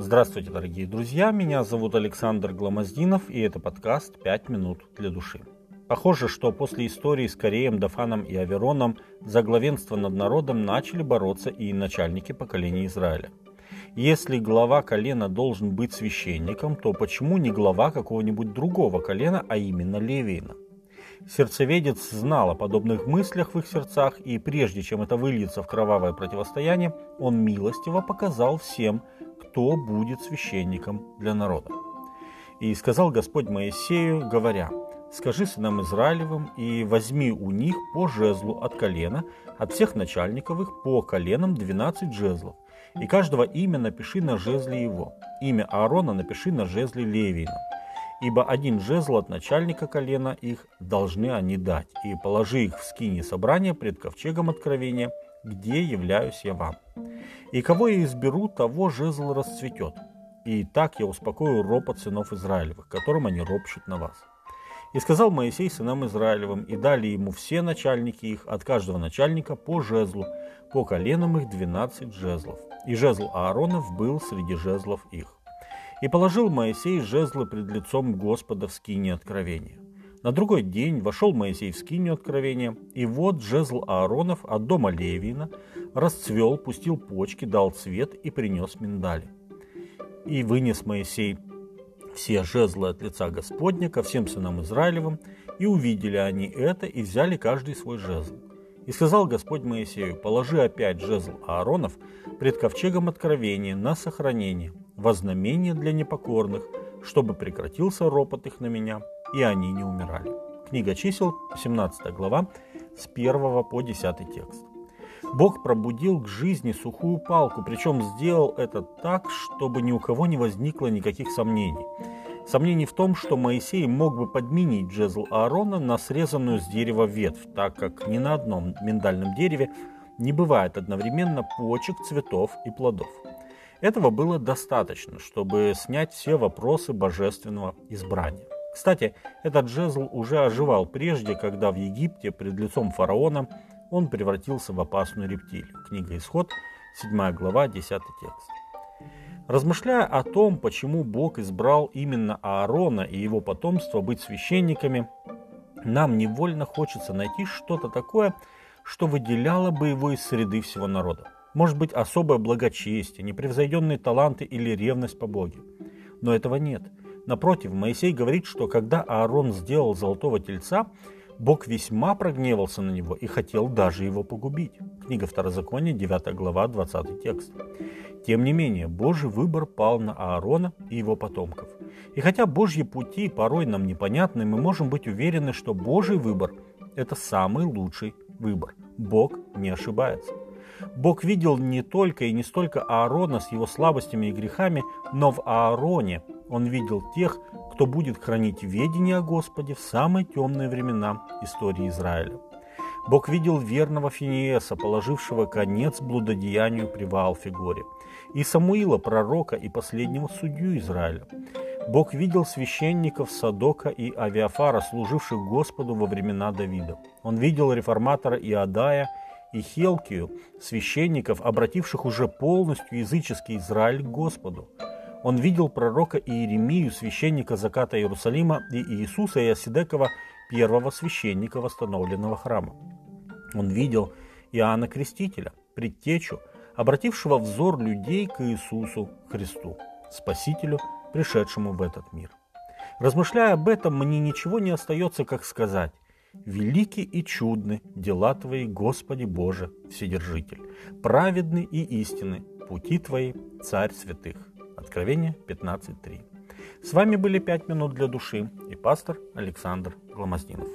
Здравствуйте, дорогие друзья, меня зовут Александр Гламоздинов, и это подкаст «5 минут для души». Похоже, что после истории с Кореем, Дафаном и Авероном за главенство над народом начали бороться и начальники поколения Израиля. Если глава колена должен быть священником, то почему не глава какого-нибудь другого колена, а именно Левиина? Сердцеведец знал о подобных мыслях в их сердцах, и прежде чем это выльется в кровавое противостояние, он милостиво показал всем, кто будет священником для народа. И сказал Господь Моисею, говоря, «Скажи сынам Израилевым и возьми у них по жезлу от колена, от всех начальников их по коленам двенадцать жезлов, и каждого имя напиши на жезле его, имя Аарона напиши на жезле Левиина, ибо один жезл от начальника колена их должны они дать, и положи их в скине собрания пред ковчегом откровения, где являюсь я вам. И кого я изберу, того жезл расцветет. И так я успокою ропот сынов Израилевых, которым они ропщут на вас. И сказал Моисей сынам Израилевым, и дали ему все начальники их, от каждого начальника по жезлу, по коленам их двенадцать жезлов. И жезл Ааронов был среди жезлов их. И положил Моисей жезлы пред лицом Господа в скине откровения. На другой день вошел Моисей в скинию откровения, и вот жезл Ааронов от дома Левина расцвел, пустил почки, дал цвет и принес миндали. И вынес Моисей все жезлы от лица Господня ко всем сынам Израилевым, и увидели они это, и взяли каждый свой жезл. И сказал Господь Моисею, положи опять жезл Ааронов пред ковчегом откровения на сохранение, во знамение для непокорных, чтобы прекратился ропот их на меня, и они не умирали. Книга чисел, 17 глава, с 1 по 10 текст. Бог пробудил к жизни сухую палку, причем сделал это так, чтобы ни у кого не возникло никаких сомнений. Сомнений в том, что Моисей мог бы подменить жезл Аарона на срезанную с дерева ветвь, так как ни на одном миндальном дереве не бывает одновременно почек, цветов и плодов. Этого было достаточно, чтобы снять все вопросы божественного избрания. Кстати, этот жезл уже оживал прежде, когда в Египте пред лицом фараона он превратился в опасную рептилию. Книга Исход, 7 глава, 10 текст. Размышляя о том, почему Бог избрал именно Аарона и его потомство быть священниками, нам невольно хочется найти что-то такое, что выделяло бы его из среды всего народа. Может быть, особое благочестие, непревзойденные таланты или ревность по Боге. Но этого нет. Напротив, Моисей говорит, что когда Аарон сделал золотого тельца, Бог весьма прогневался на него и хотел даже его погубить. Книга Второзакония, 9 глава, 20 текст. Тем не менее, Божий выбор пал на Аарона и его потомков. И хотя Божьи пути порой нам непонятны, мы можем быть уверены, что Божий выбор – это самый лучший выбор. Бог не ошибается. Бог видел не только и не столько Аарона с его слабостями и грехами, но в Аароне он видел тех, кто будет хранить ведение о Господе в самые темные времена истории Израиля. Бог видел верного Финиеса, положившего конец блудодеянию при Ваалфигоре, и Самуила, пророка и последнего судью Израиля. Бог видел священников Садока и Авиафара, служивших Господу во времена Давида. Он видел реформатора Иадая и Хелкию, священников, обративших уже полностью языческий Израиль к Господу. Он видел пророка Иеремию, священника заката Иерусалима, и Иисуса Иосидекова, первого священника восстановленного храма. Он видел Иоанна Крестителя, предтечу, обратившего взор людей к Иисусу Христу, Спасителю, пришедшему в этот мир. Размышляя об этом, мне ничего не остается, как сказать «Велики и чудны дела Твои, Господи Боже, Вседержитель, праведны и истинны пути Твои, Царь святых». Откровение 15.3. С вами были «Пять минут для души» и пастор Александр Гломоздинов.